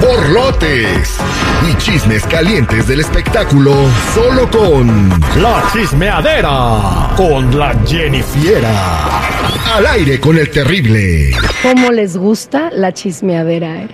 borlotes y chismes calientes del espectáculo solo con La chismeadera con la Jennifiera. Al aire con el terrible. ¿Cómo les gusta la chismeadera, eh?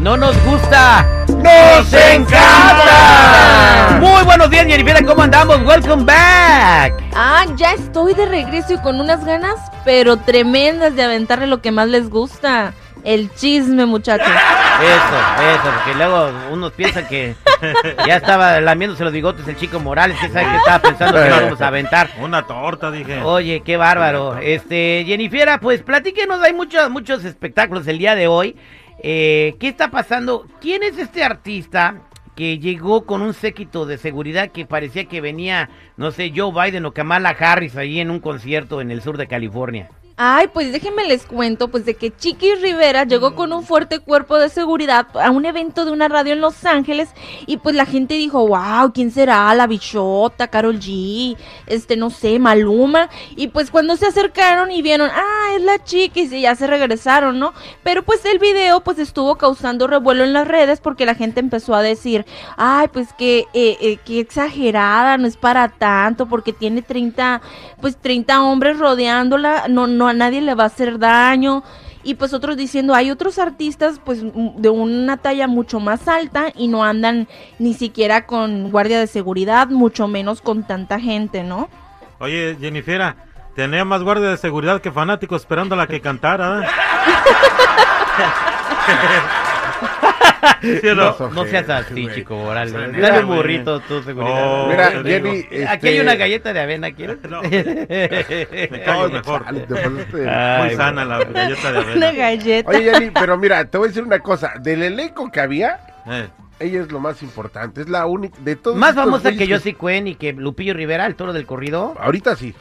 ¡No nos gusta! ¡Nos encanta! Muy buenos días, Jennifer. ¿Cómo andamos? Welcome back. Ah, ya estoy de regreso y con unas ganas, pero tremendas de aventarle lo que más les gusta. El chisme, muchachos. Eso, eso, porque luego unos piensan que ya estaba lamiéndose los bigotes el chico Morales, que sabe que estaba pensando que íbamos a aventar. Una torta, dije. Oye, qué bárbaro. Este, Jennifer, pues platíquenos, hay muchos, muchos espectáculos el día de hoy. Eh, ¿Qué está pasando? ¿Quién es este artista que llegó con un séquito de seguridad que parecía que venía, no sé, Joe Biden o Kamala Harris ahí en un concierto en el sur de California? Ay, pues déjenme les cuento, pues de que Chiqui Rivera llegó con un fuerte cuerpo de seguridad a un evento de una radio en Los Ángeles y pues la gente dijo, wow, ¿quién será? La bichota, Carol G, este, no sé, Maluma. Y pues cuando se acercaron y vieron, ah, es la Chiqui, y ya se regresaron, ¿no? Pero pues el video pues estuvo causando revuelo en las redes porque la gente empezó a decir, ay, pues que, eh, eh, que exagerada, no es para tanto porque tiene 30, pues 30 hombres rodeándola, no, no a nadie le va a hacer daño. Y pues otros diciendo, hay otros artistas pues de una talla mucho más alta y no andan ni siquiera con guardia de seguridad, mucho menos con tanta gente, ¿no? Oye, Jennifer, tenía más guardia de seguridad que fanáticos esperando a la que cantara. ¿eh? ¿Sí o no? No seas así, chico Morales. Mira, Dale un burrito tu seguridad. Oh, Mira. Jenny, Aquí hay este- una galleta de avena, ¿quieres? No. Me callo mejor. Chale, te pasaste. Ay, Muy sana la galleta de Una avena. galleta. Oye, Jenny, pero mira, te voy a decir una cosa. Del elenco que había, Eh, ella es lo más importante. Es la única. De todos Más famosa que Josie Cuen y que Lupillo Rivera, el toro del corrido. Ahorita sí.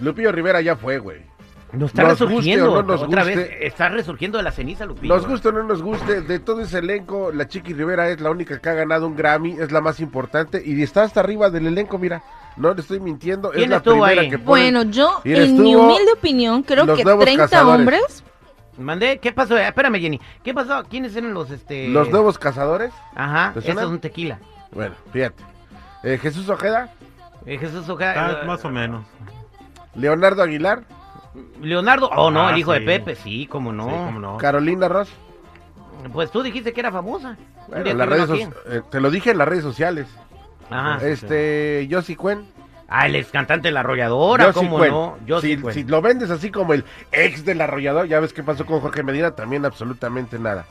Lupillo Rivera ya fue, güey. Nos está Nos resurgiendo. guste o no nos otra guste. vez está resurgiendo de la ceniza, Lupillo. Nos guste o no nos guste, de todo ese elenco, la Chiqui Rivera es la única que ha ganado un Grammy, es la más importante y está hasta arriba del elenco, mira. No le estoy mintiendo, es ¿Quién la estuvo primera ahí? que ponen. Bueno, yo, en mi humilde opinión, creo que nuevos 30 cazadores. hombres. Mandé, ¿qué pasó? Eh, Espérame, Jenny. ¿Qué pasó? ¿Quiénes eran los este? Los nuevos cazadores. Ajá, ¿Te eso es un tequila. Bueno, fíjate. Eh, Jesús Ojeda, Eh, Jesús Ojeda. ah, más o menos. Leonardo Aguilar, Leonardo. Oh, no, Ah, el hijo de sí. Pepe. Sí, cómo no. Sí, cómo no. Carolina Ross. Pues tú dijiste que era famosa. Bueno, las redes eh, te lo dije en las redes sociales. Ajá. Este, Josie Cuen. Ah, el ex cantante de la arrolladora, Josie ¿cómo no? Yo si, sí, si lo vendes así como el ex del arrollador, ya ves qué pasó con Jorge Medina, también absolutamente nada.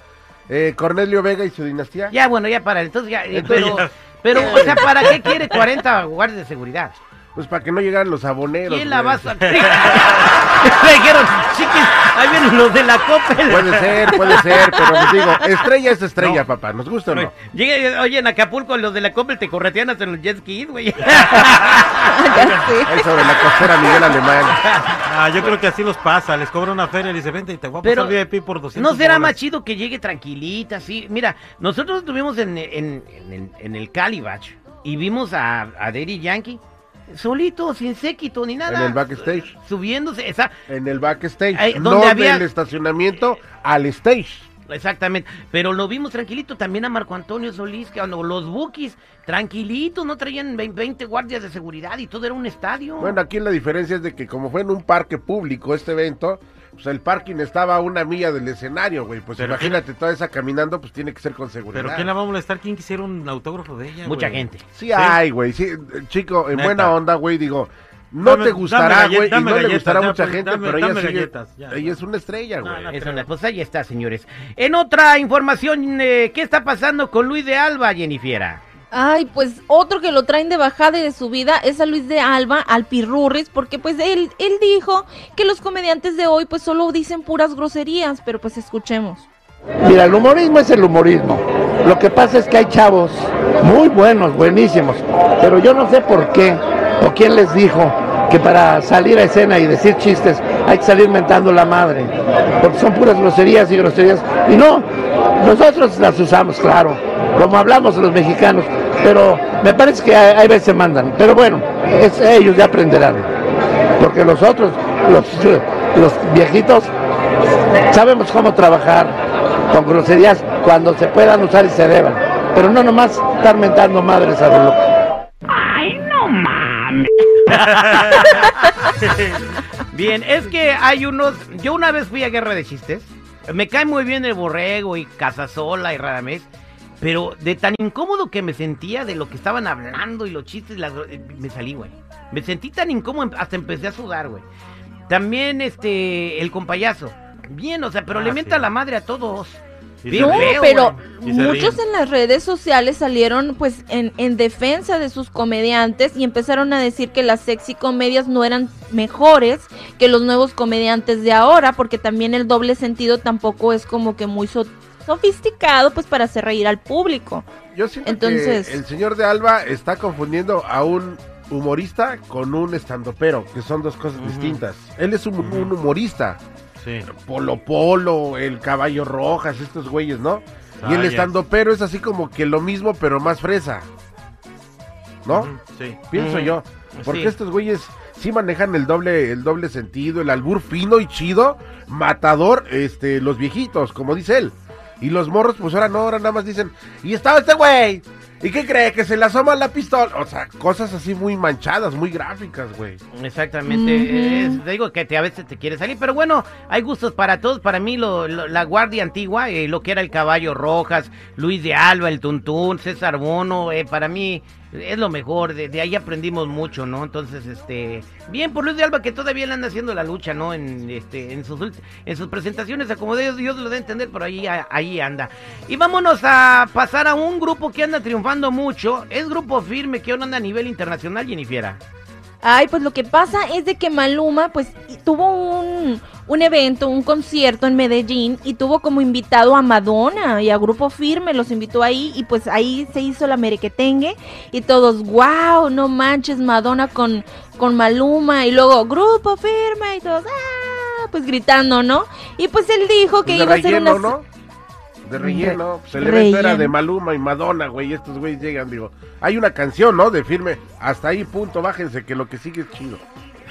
Eh, Cornelio Vega y su dinastía. Ya, bueno, ya para, entonces ya, eh, Entonces pero, ya. pero, o sea, ¿para qué quiere 40 guardias de seguridad? Pues para que no llegaran los aboneros. ¿Quién la güey. va a sacar? Le dijeron, chiquis, ahí vienen los de la Coppel. Puede ser, puede ser, pero les digo, estrella es estrella, No. papá, ¿nos gusta o no? Llega, oye, en Acapulco los de la Coppel te corretean hasta en los jet skis, güey. ya sé. Ahí sobre la costera Miguel Alemán. Ah, yo creo que así los pasa. Les cobra una feria y dice, vente y te voy a Pero, pasar VIP por 200 ¿No será bolas". más chido que llegue tranquilita, sí? Mira, nosotros estuvimos en, en, en, el- en el Calibach y vimos a, a Daddy Yankee solito, sin séquito ni nada. En el backstage. Subiéndose, esa, En el backstage. Ahí, no donde había- del estacionamiento al stage. exactamente. Pero lo vimos tranquilito también a Marco Antonio Solís, que cuando los Bookies, tranquilitos, no traían vein- 20 guardias de seguridad y todo era un estadio. Bueno, aquí la diferencia es de que como fue en un parque público este evento, pues el parking estaba a una milla del escenario, güey. Pues Pero imagínate toda esa caminando, pues tiene que ser con seguridad. Pero ¿quién la va a molestar? ¿Quién quisiera un autógrafo de ella? Mucha güey? gente. Sí hay, güey. Sí, chico, en Neta. buena onda, güey, digo, no Dame- te gustará, güey, y no le gustará a mucha ya, gente, dame- pero ella sigue, galletas, ya. ella es una estrella, güey. no, Eso, pues ahí está, señores. En otra información, eh, ¿qué está pasando con Luis de Alba, Jennifiera? Ay, pues otro que lo traen de bajada y de subida es a Luis de Alba, al Pirurris, porque pues él, él dijo que los comediantes de hoy pues solo dicen puras groserías, pero pues escuchemos. Mira, el humorismo es el humorismo. Lo que pasa es que hay chavos muy buenos, buenísimos, pero yo no sé por qué o quién les dijo que para salir a escena y decir chistes hay que salir mentando la madre, porque son puras groserías y groserías. Y no, nosotros las usamos, claro, como hablamos los mexicanos, pero me parece que hay, veces mandan. Pero bueno, es- ellos ya aprenderán, porque los otros, los, viejitos, sabemos cómo trabajar, con groserías cuando se puedan usar y se deban. Pero no nomás estar mentando madres a lo loco. Bien, es que hay unos. Yo una vez fui a Guerra de Chistes. Me cae muy bien el borrego y Casasola y Radamés. Pero de tan incómodo que me sentía de lo que estaban hablando y los chistes, las- eh, me salí, güey. Me sentí tan incómodo, hasta empecé a sudar, güey. También este, el compayazo. Bien, o sea, pero Ah, le mienta sí. la madre a todos. No, pero muchos ríen. en las redes sociales salieron pues en, en defensa de sus comediantes y empezaron a decir que las sexy comedias no eran mejores que los nuevos comediantes de ahora, porque también el doble sentido tampoco es como que muy so- sofisticado pues para hacer reír al público. Yo siento Entonces- que el señor de Alba está confundiendo a un humorista con un estandopero, que son dos cosas distintas. Él es un, un humorista. Sí. Polo Polo, el Caballo Rojas, estos güeyes, ¿no? y el ya. estandopero es así como que lo mismo, pero más fresa. ¿no? Sí. Pienso yo. Porque Sí. estos güeyes sí manejan el doble, el doble sentido, el albur fino y chido, matador, este, los viejitos, como dice él. Y los morros, pues ahora no, ahora nada más dicen, y estaba este güey, ¿y qué cree? Que se le asoma la pistola. O sea, cosas así muy manchadas, muy gráficas, güey. Exactamente, es- te digo que te, a veces te quiere salir, pero bueno, hay gustos para todos. Para mí, lo, lo- la guardia antigua, eh, lo que era el Caballo Rojas, Luis de Alba, el Tuntún, César Bono, eh, para mí es lo mejor. De, ahí aprendimos mucho, ¿no? Entonces, este, bien por Luis de Alba que todavía le anda haciendo la lucha, ¿no? En, este, en sus, en sus presentaciones, como Dios, Dios lo a entender, pero ahí, ahí anda. Y vámonos a pasar a un grupo que anda triunfando mucho. Es grupo firme que ahora anda a nivel internacional, Jennifiera. Ay, pues lo que pasa es de que Maluma pues tuvo un, un evento, un concierto en Medellín y tuvo como invitado a Madonna y a Grupo Firme, los invitó ahí y pues ahí se hizo la merequetengue y todos, wow, no manches Madonna con, con Maluma y luego Grupo Firme y todos, ah, pues gritando, ¿no? Y pues él dijo que Pues iba a ser una... ¿no? De relleno. Pues el Relleno. evento era de Maluma y Madonna, güey. y Estos güeyes llegan, digo. Hay una canción, ¿no? De firme. Hasta ahí, punto, bájense, que lo que sigue es chido.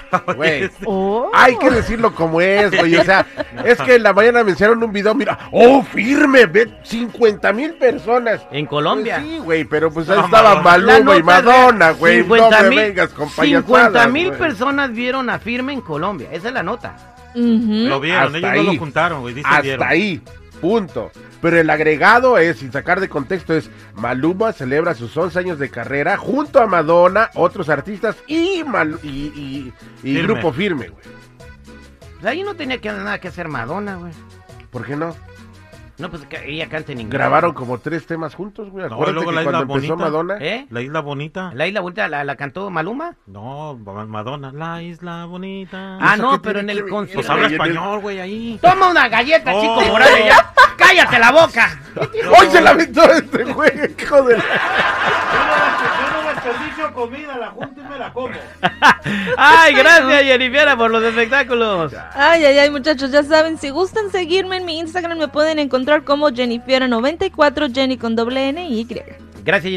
Güey. Oh. Hay que decirlo como es, güey. O sea, es que en la mañana me enseñaron un video, mira, oh, firme, ve 50 mil personas. En Colombia. Pues sí, güey, pero pues ahí No, estaba Maluma y Madonna, güey. No 50 me mil- vengas con 50 payasadas, mil personas vieron a Firme en Colombia. Esa es la nota. Lo vieron, Hasta ellos ahí. no lo juntaron, güey. Hasta vieron. ahí, punto. Pero el agregado es, sin sacar de contexto, es Maluma celebra sus 11 años de carrera junto a Madonna, otros artistas y, Mal- y, y- y Firme. Grupo Firme, güey. Pues ahí no tenía que nada que hacer Madonna, güey. ¿Por qué no? No, pues que ella canta en inglés. Grabaron como tres temas juntos, güey. No, luego que la cuando Isla empezó Bonita. Madonna... ¿Eh? La isla bonita. La isla bonita la, la cantó Maluma. No, Ma- Madonna. La isla bonita. Ah, ¿Eso no, pero en el que concierto. Pues habla español, güey, ahí. Toma una galleta, Oh. chico Morales, ya. ¡Cállate la boca! ¡Hoy se la aventó este güey! ¡Hijo de la- no comida, la junto y me la como. Ay, gracias, Jennifer, por los espectáculos. Ay, ay, ay, muchachos, ya saben, si gustan seguirme en mi Instagram me pueden encontrar como Jennifiera94, Jenny con doble N y Y. Gracias, Jennifer.